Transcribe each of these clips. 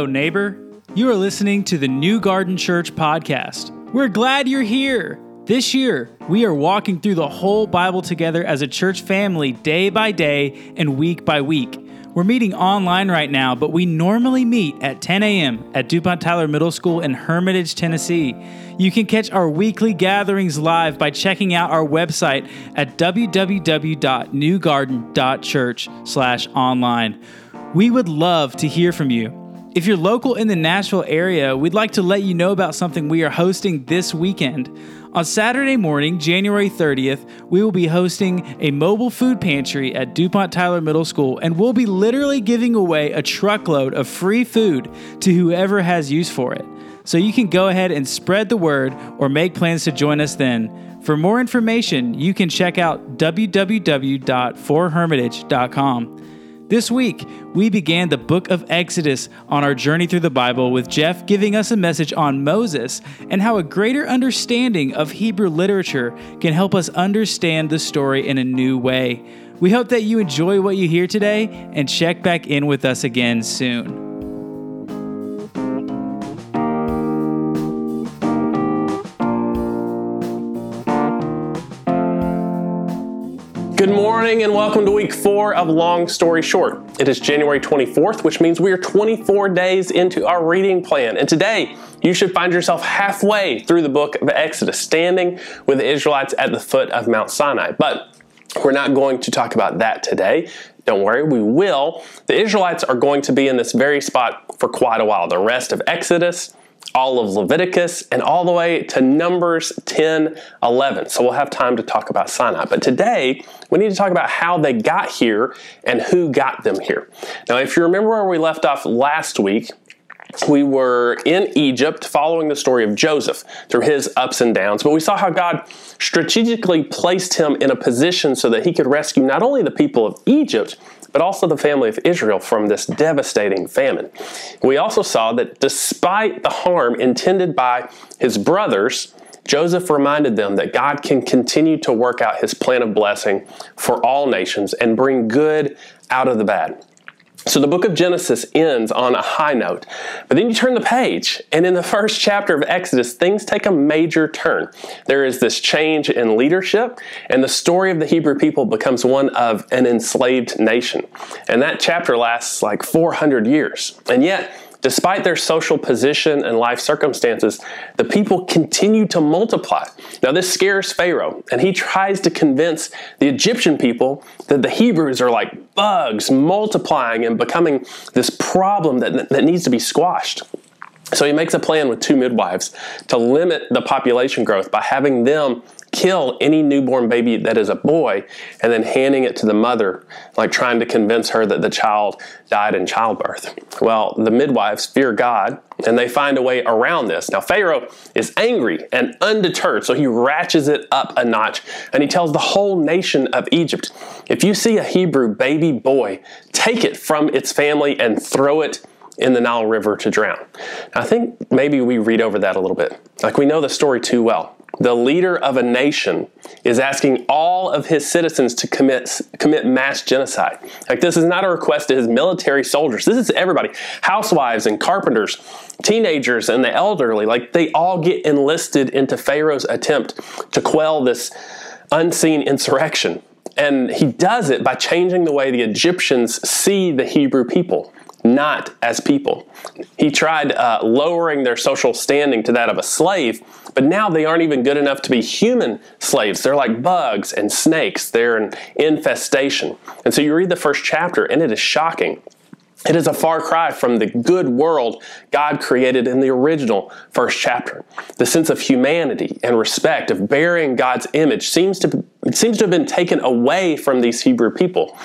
Hello, neighbor. You are listening to the New Garden Church podcast. We're glad you're here. This year, we are walking through the whole Bible together as a church family day by day and week by week. We're meeting online right now, but we normally meet at 10 a.m. at DuPont Tyler Middle School in Hermitage, Tennessee. You can catch our weekly gatherings live by checking out our website at www.newgarden.church/online. We would love to hear from you. If you're local in the Nashville area, we'd like to let you know about something we are hosting this weekend. On Saturday morning, January 30th, we will be hosting a mobile food pantry at DuPont Tyler Middle School, and we'll be literally giving away a truckload of free food to whoever has use for it. So you can go ahead and spread the word or make plans to join us then. For more information, you can check out www.forhermitage.com. This week, we began the book of Exodus on our journey through the Bible with Jeff giving us a message on Moses and how a greater understanding of Hebrew literature can help us understand the story in a new way. We hope that you enjoy what you hear today and check back in with us again soon. Morning and welcome to week four of Long Story Short. It is January 24th, which means we are 24 days into our reading plan. And today, you should find yourself halfway through the book of Exodus, standing with the Israelites at the foot of Mount Sinai. But we're not going to talk about that today. Don't worry, we will. The Israelites are going to be in this very spot for quite a while. The rest of Exodus, all of Leviticus, and all the way to Numbers 10 11. So we'll have time to talk about Sinai. But today, we need to talk about how they got here and who got them here. Now, if you remember where we left off last week, we were in Egypt following the story of Joseph through his ups and downs, but we saw how God strategically placed him in a position so that he could rescue not only the people of Egypt, but also the family of Israel from this devastating famine. We also saw that despite the harm intended by his brothers, Joseph reminded them that God can continue to work out his plan of blessing for all nations and bring good out of the bad. So the book of Genesis ends on a high note. But then you turn the page, and in the first chapter of Exodus, things take a major turn. There is this change in leadership, and the story of the Hebrew people becomes one of an enslaved nation. And that chapter lasts like 400 years. And yet, Despite their social position and life circumstances, the people continue to multiply. Now, this scares Pharaoh, and he tries to convince the Egyptian people that the Hebrews are like bugs multiplying and becoming this problem that, that needs to be squashed. So he makes a plan with two midwives to limit the population growth by having them kill any newborn baby that is a boy and then handing it to the mother, like trying to convince her that the child died in childbirth. Well, the midwives fear God and they find a way around this. Now, Pharaoh is angry and undeterred, so he ratchets it up a notch and he tells the whole nation of Egypt if you see a Hebrew baby boy, take it from its family and throw it in the Nile River to drown. I think maybe we read over that a little bit. Like we know the story too well the leader of a nation is asking all of his citizens to commit commit mass genocide. Like this is not a request to his military soldiers. This is everybody, housewives and carpenters, teenagers and the elderly. Like they all get enlisted into Pharaoh's attempt to quell this unseen insurrection. And he does it by changing the way the Egyptians see the Hebrew people not as people. He tried uh, lowering their social standing to that of a slave, but now they aren't even good enough to be human slaves. They're like bugs and snakes, they're an infestation. And so you read the first chapter, and it is shocking. It is a far cry from the good world God created in the original first chapter. The sense of humanity and respect, of bearing God's image, seems to, seems to have been taken away from these Hebrew people.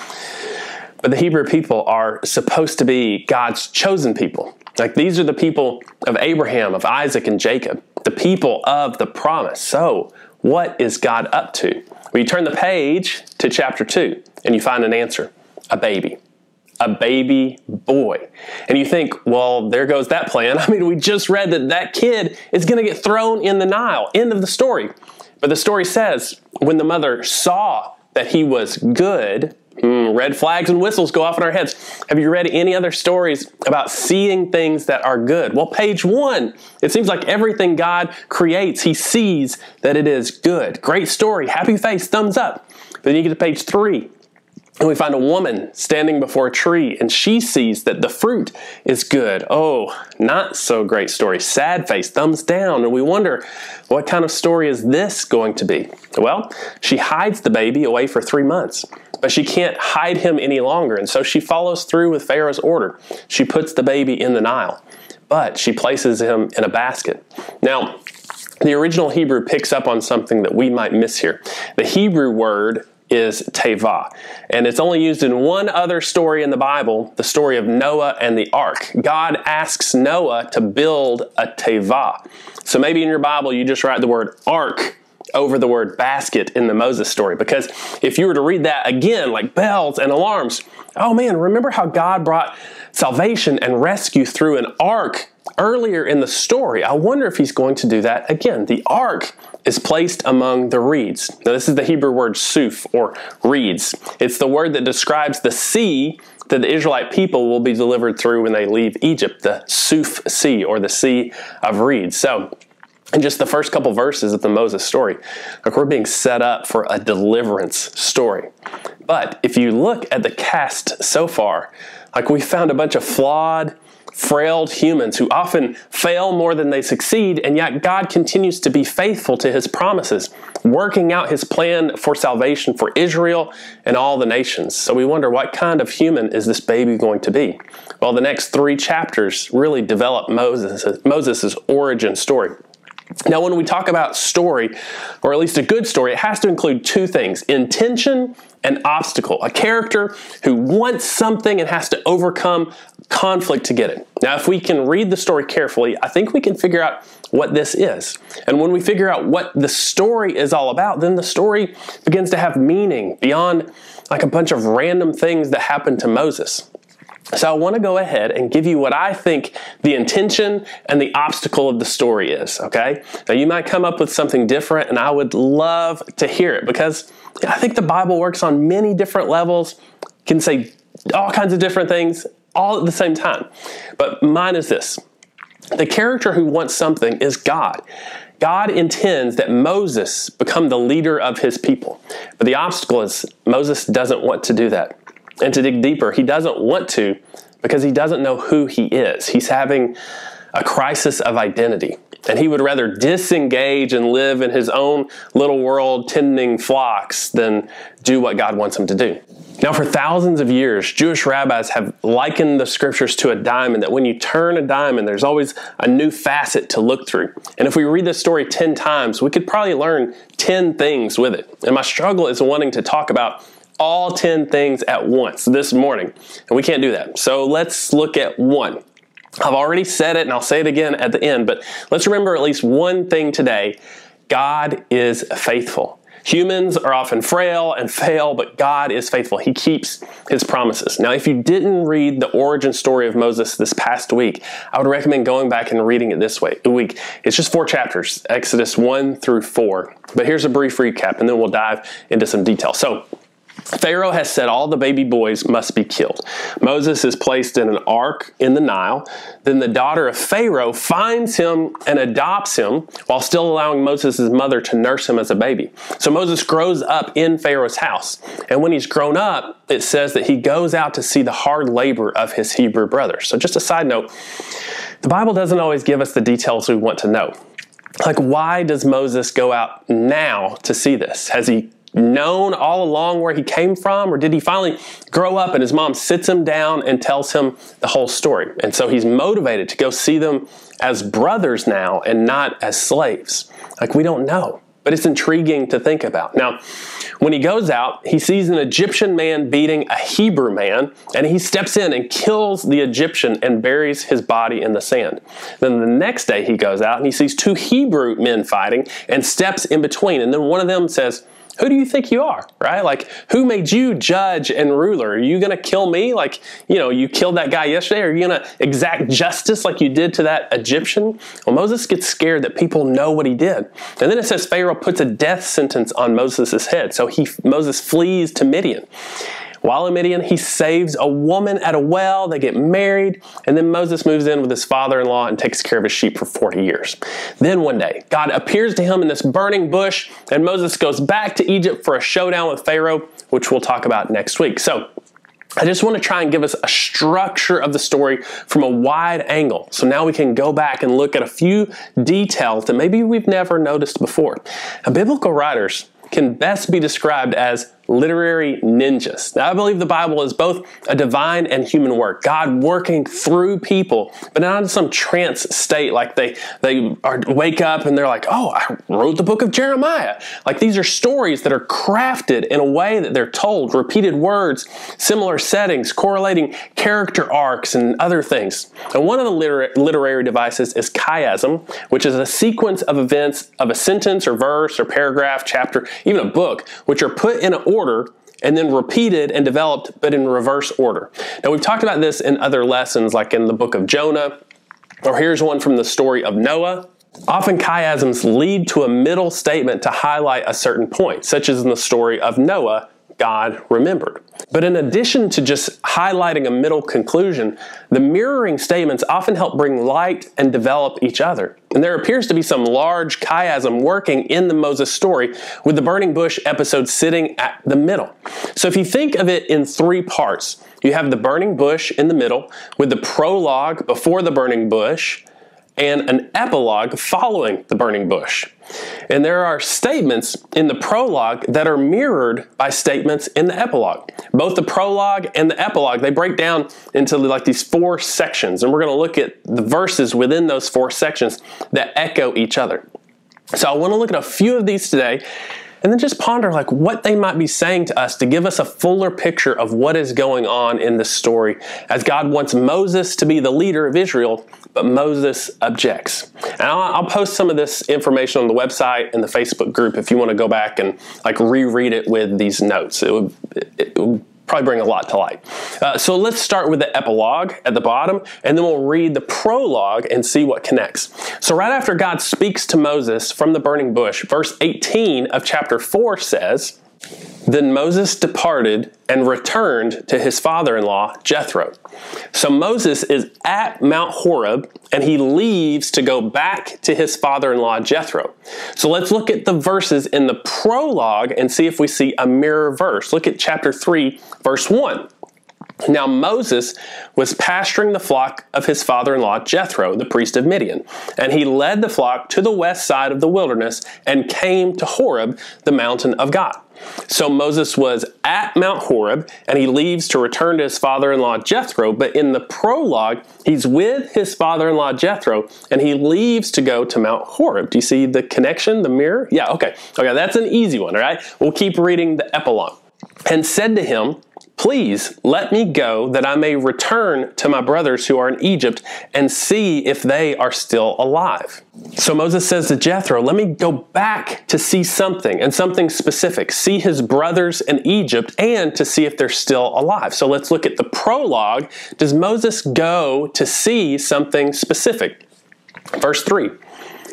But the Hebrew people are supposed to be God's chosen people. Like these are the people of Abraham, of Isaac, and Jacob, the people of the promise. So, what is God up to? You turn the page to chapter 2 and you find an answer a baby. A baby boy. And you think, well, there goes that plan. I mean, we just read that that kid is going to get thrown in the Nile. End of the story. But the story says when the mother saw that he was good, Mm, red flags and whistles go off in our heads. Have you read any other stories about seeing things that are good? Well, page one, it seems like everything God creates, He sees that it is good. Great story, happy face, thumbs up. Then you get to page three, and we find a woman standing before a tree, and she sees that the fruit is good. Oh, not so great story. Sad face, thumbs down. And we wonder, what kind of story is this going to be? Well, she hides the baby away for three months, but she can't hide him any longer. And so she follows through with Pharaoh's order. She puts the baby in the Nile, but she places him in a basket. Now, the original Hebrew picks up on something that we might miss here. The Hebrew word is teva. And it's only used in one other story in the Bible, the story of Noah and the ark. God asks Noah to build a teva. So maybe in your Bible you just write the word ark over the word basket in the Moses story. Because if you were to read that again, like bells and alarms, oh man, remember how God brought salvation and rescue through an ark earlier in the story. I wonder if he's going to do that again. The ark is placed among the reeds. Now, this is the Hebrew word suf or reeds. It's the word that describes the sea that the Israelite people will be delivered through when they leave Egypt, the Suf Sea or the Sea of Reeds. So, in just the first couple verses of the Moses story, like we're being set up for a deliverance story. But if you look at the cast so far, like we found a bunch of flawed, frail humans who often fail more than they succeed, and yet God continues to be faithful to his promises, working out his plan for salvation for Israel and all the nations. So we wonder what kind of human is this baby going to be? Well, the next three chapters really develop Moses' Moses' origin story. Now, when we talk about story, or at least a good story, it has to include two things intention and obstacle. A character who wants something and has to overcome conflict to get it. Now, if we can read the story carefully, I think we can figure out what this is. And when we figure out what the story is all about, then the story begins to have meaning beyond like a bunch of random things that happened to Moses. So I want to go ahead and give you what I think the intention and the obstacle of the story is, okay? Now you might come up with something different and I would love to hear it because I think the Bible works on many different levels, can say all kinds of different things all at the same time. But mine is this. The character who wants something is God. God intends that Moses become the leader of his people. But the obstacle is Moses doesn't want to do that and to dig deeper, he doesn't want to because he doesn't know who he is. He's having a crisis of identity. And he would rather disengage and live in his own little world tending flocks than do what God wants him to do. Now, for thousands of years, Jewish rabbis have likened the scriptures to a diamond, that when you turn a diamond, there's always a new facet to look through. And if we read this story 10 times, we could probably learn 10 things with it. And my struggle is wanting to talk about all 10 things at once this morning. And we can't do that. So let's look at one. I've already said it and I'll say it again at the end, but let's remember at least one thing today God is faithful. Humans are often frail and fail, but God is faithful. He keeps his promises. Now, if you didn't read the origin story of Moses this past week, I would recommend going back and reading it this way, week. It's just four chapters, Exodus 1 through 4. But here's a brief recap, and then we'll dive into some detail. So, Pharaoh has said all the baby boys must be killed. Moses is placed in an ark in the Nile. Then the daughter of Pharaoh finds him and adopts him while still allowing Moses' mother to nurse him as a baby. So Moses grows up in Pharaoh's house. And when he's grown up, it says that he goes out to see the hard labor of his Hebrew brothers. So, just a side note the Bible doesn't always give us the details we want to know. Like, why does Moses go out now to see this? Has he known all along where he came from, or did he finally grow up and his mom sits him down and tells him the whole story? And so he's motivated to go see them as brothers now and not as slaves. Like, we don't know, but it's intriguing to think about. Now, when he goes out, he sees an Egyptian man beating a Hebrew man, and he steps in and kills the Egyptian and buries his body in the sand. Then the next day he goes out and he sees two Hebrew men fighting and steps in between. And then one of them says, who do you think you are, right? Like, who made you judge and ruler? Are you going to kill me like, you know, you killed that guy yesterday? Are you going to exact justice like you did to that Egyptian? Well, Moses gets scared that people know what he did. And then it says Pharaoh puts a death sentence on Moses' head. So he, Moses flees to Midian. While in Midian, he saves a woman at a well. They get married, and then Moses moves in with his father in law and takes care of his sheep for 40 years. Then one day, God appears to him in this burning bush, and Moses goes back to Egypt for a showdown with Pharaoh, which we'll talk about next week. So, I just want to try and give us a structure of the story from a wide angle. So now we can go back and look at a few details that maybe we've never noticed before. Now, biblical writers can best be described as literary ninjas. Now, I believe the Bible is both a divine and human work, God working through people, but not in some trance state like they, they are, wake up and they're like, oh, I wrote the book of Jeremiah. Like these are stories that are crafted in a way that they're told, repeated words, similar settings, correlating character arcs, and other things. And one of the liter- literary devices is chiasm, which is a sequence of events of a sentence or verse or paragraph, chapter, even a book, which are put in an and then repeated and developed, but in reverse order. Now, we've talked about this in other lessons, like in the book of Jonah, or here's one from the story of Noah. Often chiasms lead to a middle statement to highlight a certain point, such as in the story of Noah God remembered. But in addition to just highlighting a middle conclusion, the mirroring statements often help bring light and develop each other. And there appears to be some large chiasm working in the Moses story, with the burning bush episode sitting at the middle. So if you think of it in three parts, you have the burning bush in the middle, with the prologue before the burning bush, and an epilogue following the burning bush. And there are statements in the prologue that are mirrored by statements in the epilogue. Both the prologue and the epilogue, they break down into like these four sections, and we're going to look at the verses within those four sections that echo each other. So I want to look at a few of these today and then just ponder like what they might be saying to us to give us a fuller picture of what is going on in the story as God wants Moses to be the leader of Israel, but Moses objects. And I'll, I'll post some of this information on the website and the Facebook group if you want to go back and like reread it with these notes. It would, it would probably bring a lot to light. Uh, so let's start with the epilogue at the bottom, and then we'll read the prologue and see what connects. So, right after God speaks to Moses from the burning bush, verse 18 of chapter 4 says, then Moses departed and returned to his father in law, Jethro. So Moses is at Mount Horeb and he leaves to go back to his father in law, Jethro. So let's look at the verses in the prologue and see if we see a mirror verse. Look at chapter 3, verse 1. Now Moses was pasturing the flock of his father in law Jethro, the priest of Midian, and he led the flock to the west side of the wilderness and came to Horeb, the mountain of God. So Moses was at Mount Horeb and he leaves to return to his father in law Jethro. But in the prologue, he's with his father in law Jethro and he leaves to go to Mount Horeb. Do you see the connection, the mirror? Yeah, okay. Okay, that's an easy one, all right? We'll keep reading the epilogue. And said to him, Please let me go that I may return to my brothers who are in Egypt and see if they are still alive. So Moses says to Jethro, Let me go back to see something and something specific, see his brothers in Egypt and to see if they're still alive. So let's look at the prologue. Does Moses go to see something specific? Verse 3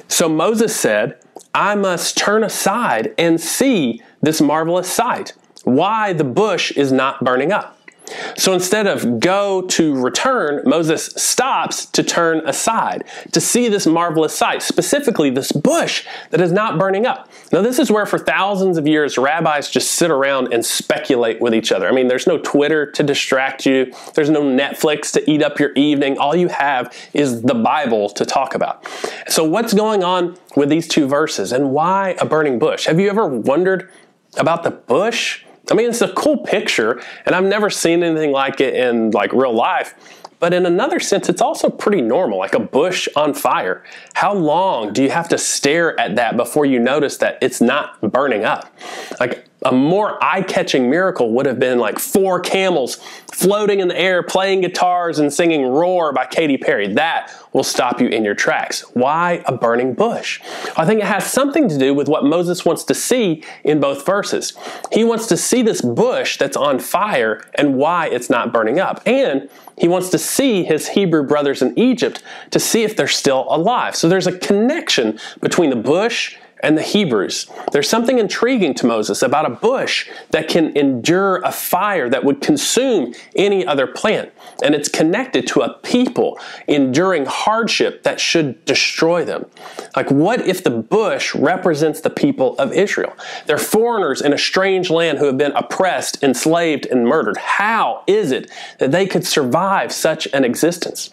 So Moses said, I must turn aside and see this marvelous sight why the bush is not burning up. So instead of go to return, Moses stops to turn aside to see this marvelous sight, specifically this bush that is not burning up. Now, this is where for thousands of years rabbis just sit around and speculate with each other. I mean, there's no Twitter to distract you, there's no Netflix to eat up your evening. All you have is the Bible to talk about. So, what's going on with these two verses and why a burning bush? Have you ever wondered about the bush? I mean, it's a cool picture, and I've never seen anything like it in like real life. But in another sense, it's also pretty normal, like a bush on fire. How long do you have to stare at that before you notice that it's not burning up? Like a more eye catching miracle would have been like four camels floating in the air, playing guitars and singing Roar by Katy Perry. That will stop you in your tracks. Why a burning bush? I think it has something to do with what Moses wants to see in both verses. He wants to see this bush that's on fire and why it's not burning up. And he wants to see his Hebrew brothers in Egypt to see if they're still alive. So there's a connection between the bush and the Hebrews. There's something intriguing to Moses about a bush that can endure a fire that would consume any other plant. And it's connected to a people enduring hardship that should destroy them. Like, what if the bush represents the people of Israel? They're foreigners in a strange land who have been oppressed, enslaved, and murdered. How is it that they could survive such an existence?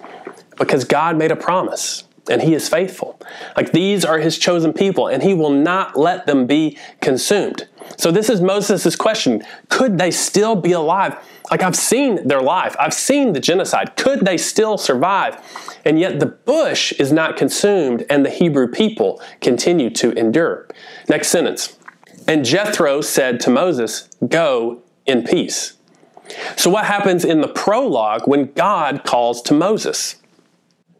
Because God made a promise and he is faithful. Like these are his chosen people, and he will not let them be consumed. So, this is Moses' question Could they still be alive? Like, I've seen their life, I've seen the genocide. Could they still survive? And yet, the bush is not consumed, and the Hebrew people continue to endure. Next sentence. And Jethro said to Moses, Go in peace. So, what happens in the prologue when God calls to Moses?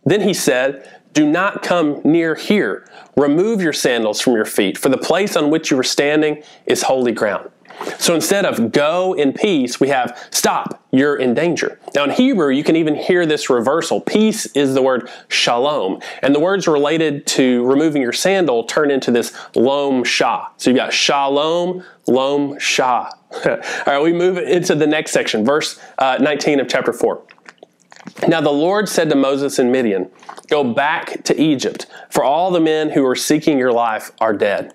Then he said, do not come near here. Remove your sandals from your feet, for the place on which you are standing is holy ground. So instead of go in peace, we have stop, you're in danger. Now in Hebrew, you can even hear this reversal. Peace is the word shalom. And the words related to removing your sandal turn into this lom shah. So you've got shalom, lom shah. All right, we move into the next section, verse uh, 19 of chapter 4. Now the Lord said to Moses in Midian, Go back to Egypt, for all the men who are seeking your life are dead.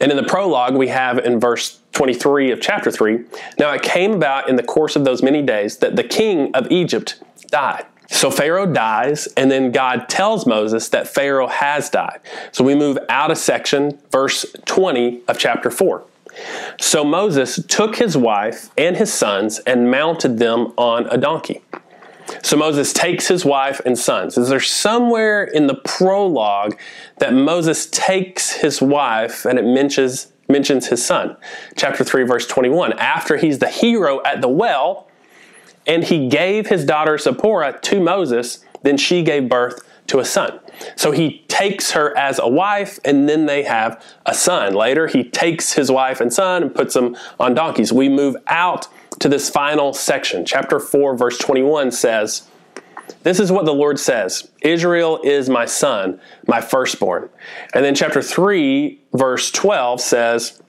And in the prologue, we have in verse 23 of chapter 3 Now it came about in the course of those many days that the king of Egypt died. So Pharaoh dies, and then God tells Moses that Pharaoh has died. So we move out of section, verse 20 of chapter 4. So Moses took his wife and his sons and mounted them on a donkey. So Moses takes his wife and sons. Is there somewhere in the prologue that Moses takes his wife and it mentions mentions his son? Chapter 3 verse 21. After he's the hero at the well and he gave his daughter Zipporah to Moses, then she gave birth to a son. So he takes her as a wife and then they have a son. Later he takes his wife and son and puts them on donkeys. We move out to this final section. Chapter 4, verse 21 says, This is what the Lord says Israel is my son, my firstborn. And then chapter 3, verse 12 says,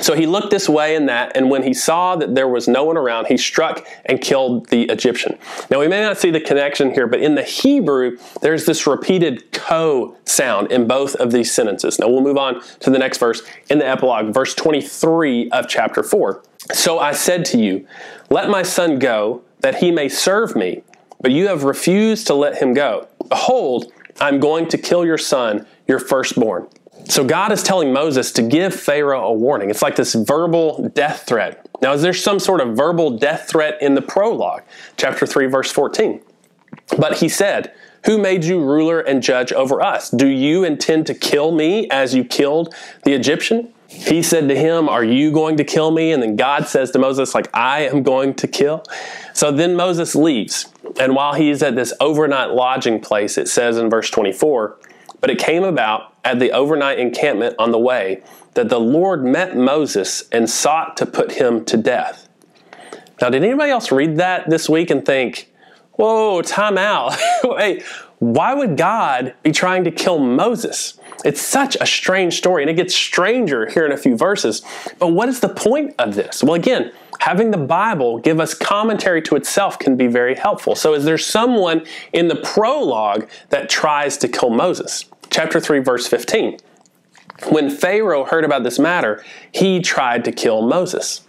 so he looked this way and that, and when he saw that there was no one around, he struck and killed the Egyptian. Now, we may not see the connection here, but in the Hebrew, there's this repeated ko sound in both of these sentences. Now, we'll move on to the next verse in the epilogue, verse 23 of chapter 4. So I said to you, Let my son go, that he may serve me, but you have refused to let him go. Behold, I'm going to kill your son, your firstborn. So God is telling Moses to give Pharaoh a warning. It's like this verbal death threat. Now, is there some sort of verbal death threat in the prologue? Chapter 3, verse 14. But he said, Who made you ruler and judge over us? Do you intend to kill me as you killed the Egyptian? He said to him, Are you going to kill me? And then God says to Moses, like, I am going to kill. So then Moses leaves. And while he's at this overnight lodging place, it says in verse 24, But it came about at the overnight encampment on the way that the Lord met Moses and sought to put him to death. Now, did anybody else read that this week and think, whoa, time out. Wait, why would God be trying to kill Moses? It's such a strange story, and it gets stranger here in a few verses. But what is the point of this? Well, again, having the Bible give us commentary to itself can be very helpful. So, is there someone in the prologue that tries to kill Moses? Chapter 3, verse 15. When Pharaoh heard about this matter, he tried to kill Moses.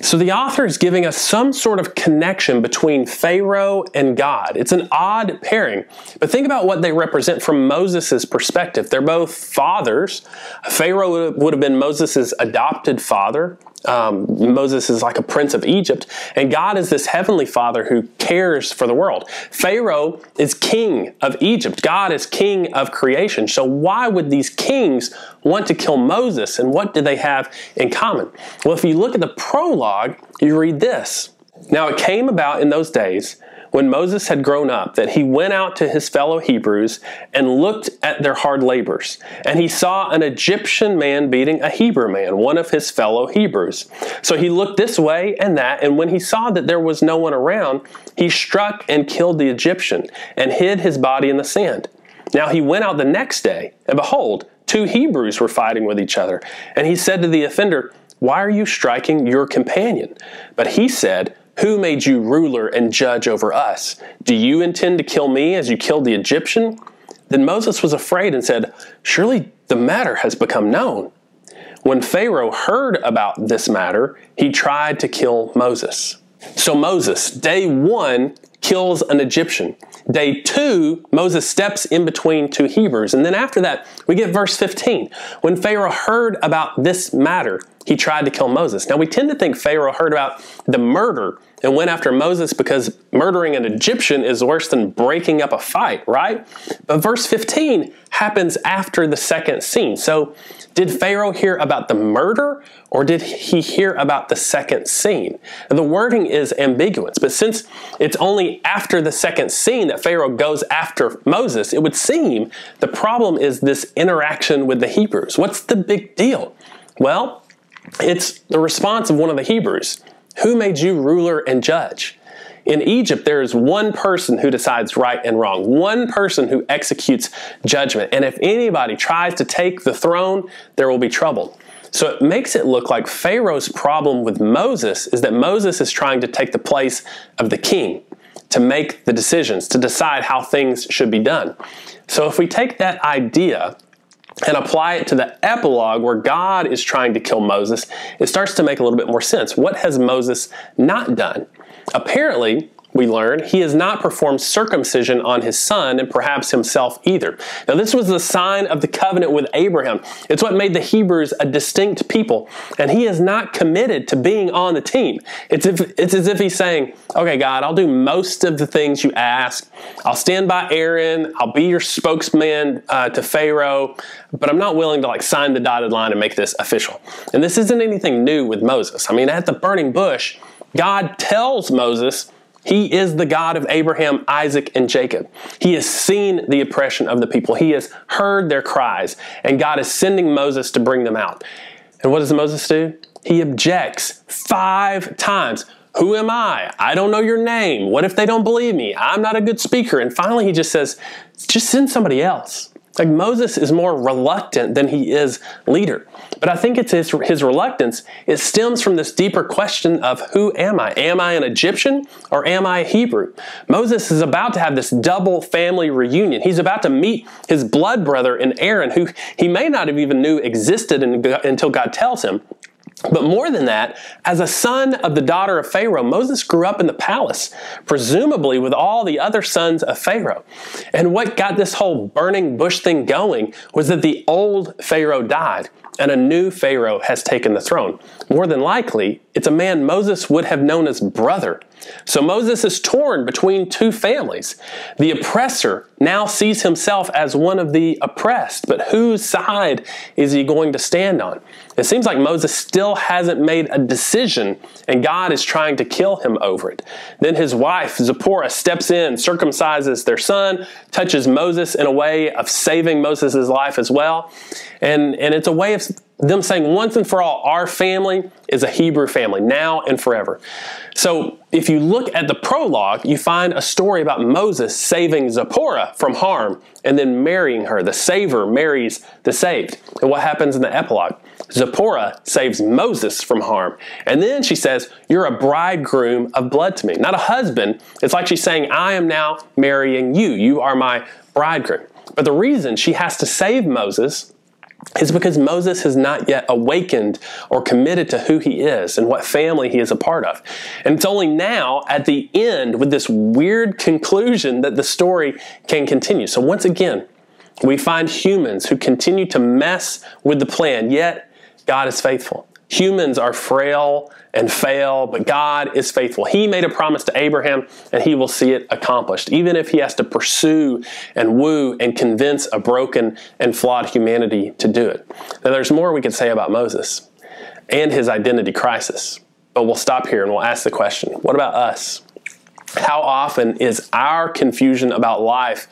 So the author is giving us some sort of connection between Pharaoh and God. It's an odd pairing, but think about what they represent from Moses' perspective. They're both fathers. Pharaoh would have been Moses' adopted father. Um, Moses is like a prince of Egypt, and God is this heavenly father who cares for the world. Pharaoh is king of Egypt. God is king of creation. So, why would these kings want to kill Moses, and what do they have in common? Well, if you look at the prologue, you read this. Now, it came about in those days when Moses had grown up, that he went out to his fellow Hebrews and looked at their hard labors. And he saw an Egyptian man beating a Hebrew man, one of his fellow Hebrews. So he looked this way and that, and when he saw that there was no one around, he struck and killed the Egyptian and hid his body in the sand. Now he went out the next day, and behold, two Hebrews were fighting with each other. And he said to the offender, Why are you striking your companion? But he said, Who made you ruler and judge over us? Do you intend to kill me as you killed the Egyptian? Then Moses was afraid and said, Surely the matter has become known. When Pharaoh heard about this matter, he tried to kill Moses. So Moses, day one, kills an Egyptian. Day two, Moses steps in between two Hebrews. And then after that, we get verse 15. When Pharaoh heard about this matter, he tried to kill Moses. Now, we tend to think Pharaoh heard about the murder and went after Moses because murdering an Egyptian is worse than breaking up a fight, right? But verse 15 happens after the second scene. So, did Pharaoh hear about the murder or did he hear about the second scene? The wording is ambiguous, but since it's only after the second scene that Pharaoh goes after Moses, it would seem the problem is this interaction with the Hebrews. What's the big deal? Well, it's the response of one of the Hebrews Who made you ruler and judge? In Egypt, there is one person who decides right and wrong, one person who executes judgment. And if anybody tries to take the throne, there will be trouble. So it makes it look like Pharaoh's problem with Moses is that Moses is trying to take the place of the king, to make the decisions, to decide how things should be done. So if we take that idea and apply it to the epilogue where God is trying to kill Moses, it starts to make a little bit more sense. What has Moses not done? Apparently, we learn, he has not performed circumcision on his son and perhaps himself either. Now, this was the sign of the covenant with Abraham. It's what made the Hebrews a distinct people. And he is not committed to being on the team. It's, if, it's as if he's saying, Okay, God, I'll do most of the things you ask. I'll stand by Aaron. I'll be your spokesman uh, to Pharaoh, but I'm not willing to like sign the dotted line and make this official. And this isn't anything new with Moses. I mean, at the burning bush, God tells Moses, he is the God of Abraham, Isaac, and Jacob. He has seen the oppression of the people. He has heard their cries, and God is sending Moses to bring them out. And what does Moses do? He objects five times. Who am I? I don't know your name. What if they don't believe me? I'm not a good speaker. And finally, he just says, just send somebody else. Like Moses is more reluctant than he is leader. But I think it's his, his reluctance, it stems from this deeper question of who am I? Am I an Egyptian or am I a Hebrew? Moses is about to have this double family reunion. He's about to meet his blood brother in Aaron, who he may not have even knew existed until God tells him. But more than that, as a son of the daughter of Pharaoh, Moses grew up in the palace, presumably with all the other sons of Pharaoh. And what got this whole burning bush thing going was that the old Pharaoh died and a new Pharaoh has taken the throne. More than likely, it's a man Moses would have known as brother. So Moses is torn between two families. The oppressor now sees himself as one of the oppressed, but whose side is he going to stand on? It seems like Moses still hasn't made a decision, and God is trying to kill him over it. Then his wife, Zipporah, steps in, circumcises their son, touches Moses in a way of saving Moses' life as well. And, and it's a way of them saying once and for all, our family is a Hebrew family, now and forever. So if you look at the prologue, you find a story about Moses saving Zipporah from harm and then marrying her. The saver marries the saved. And what happens in the epilogue? Zipporah saves Moses from harm. And then she says, You're a bridegroom of blood to me. Not a husband. It's like she's saying, I am now marrying you. You are my bridegroom. But the reason she has to save Moses is because Moses has not yet awakened or committed to who he is and what family he is a part of. And it's only now at the end with this weird conclusion that the story can continue. So once again, we find humans who continue to mess with the plan, yet God is faithful. Humans are frail and fail, but God is faithful. He made a promise to Abraham and he will see it accomplished, even if he has to pursue and woo and convince a broken and flawed humanity to do it. Now, there's more we could say about Moses and his identity crisis, but we'll stop here and we'll ask the question what about us? How often is our confusion about life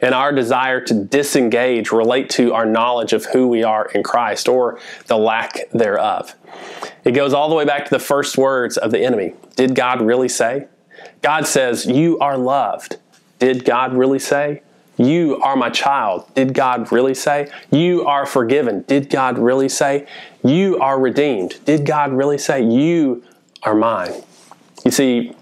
and our desire to disengage relate to our knowledge of who we are in Christ or the lack thereof? It goes all the way back to the first words of the enemy. Did God really say? God says, You are loved. Did God really say? You are my child. Did God really say? You are forgiven. Did God really say? You are redeemed. Did God really say? You are mine. You see,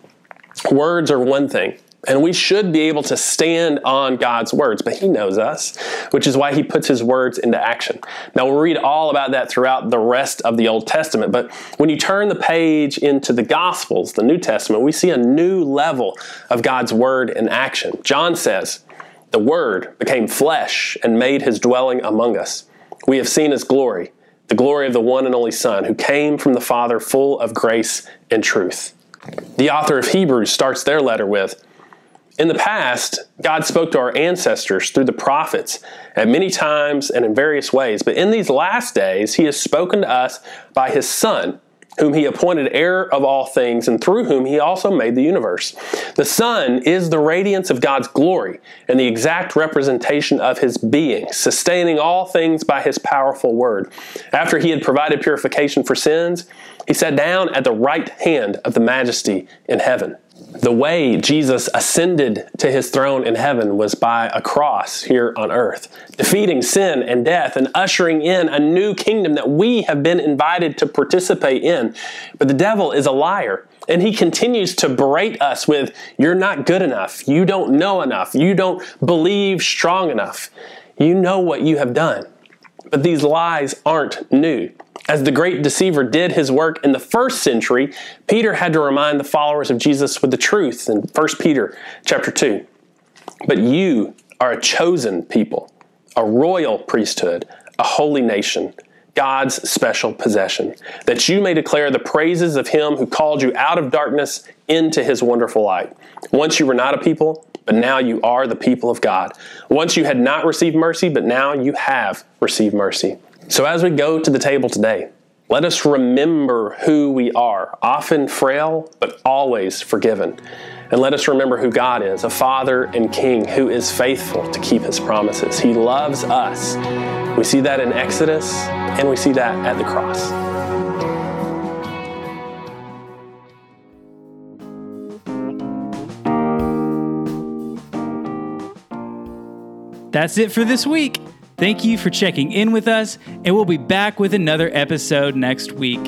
words are one thing, and we should be able to stand on God's words, but He knows us, which is why He puts His words into action. Now, we'll read all about that throughout the rest of the Old Testament, but when you turn the page into the Gospels, the New Testament, we see a new level of God's word in action. John says, The Word became flesh and made His dwelling among us. We have seen His glory, the glory of the one and only Son, who came from the Father full of grace and truth. The author of Hebrews starts their letter with, in the past, God spoke to our ancestors through the prophets at many times and in various ways, but in these last days, He has spoken to us by His Son, whom He appointed heir of all things, and through whom He also made the universe. The Son is the radiance of God's glory and the exact representation of His being, sustaining all things by His powerful word. After He had provided purification for sins, He sat down at the right hand of the Majesty in heaven the way Jesus ascended to his throne in heaven was by a cross here on earth, defeating sin and death and ushering in a new kingdom that we have been invited to participate in. But the devil is a liar. And he continues to berate us with, You're not good enough. You don't know enough. You don't believe strong enough. You know what you have done. But these lies aren't new. As the great deceiver did his work in the first century, Peter had to remind the followers of Jesus with the truth in 1 Peter chapter 2. But you are a chosen people, a royal priesthood, a holy nation, God's special possession, that you may declare the praises of him who called you out of darkness into his wonderful light. Once you were not a people, but now you are the people of God. Once you had not received mercy, but now you have received mercy. So as we go to the table today, let us remember who we are, often frail, but always forgiven. And let us remember who God is, a Father and King who is faithful to keep his promises. He loves us. We see that in Exodus, and we see that at the cross. That's it for this week. Thank you for checking in with us, and we'll be back with another episode next week.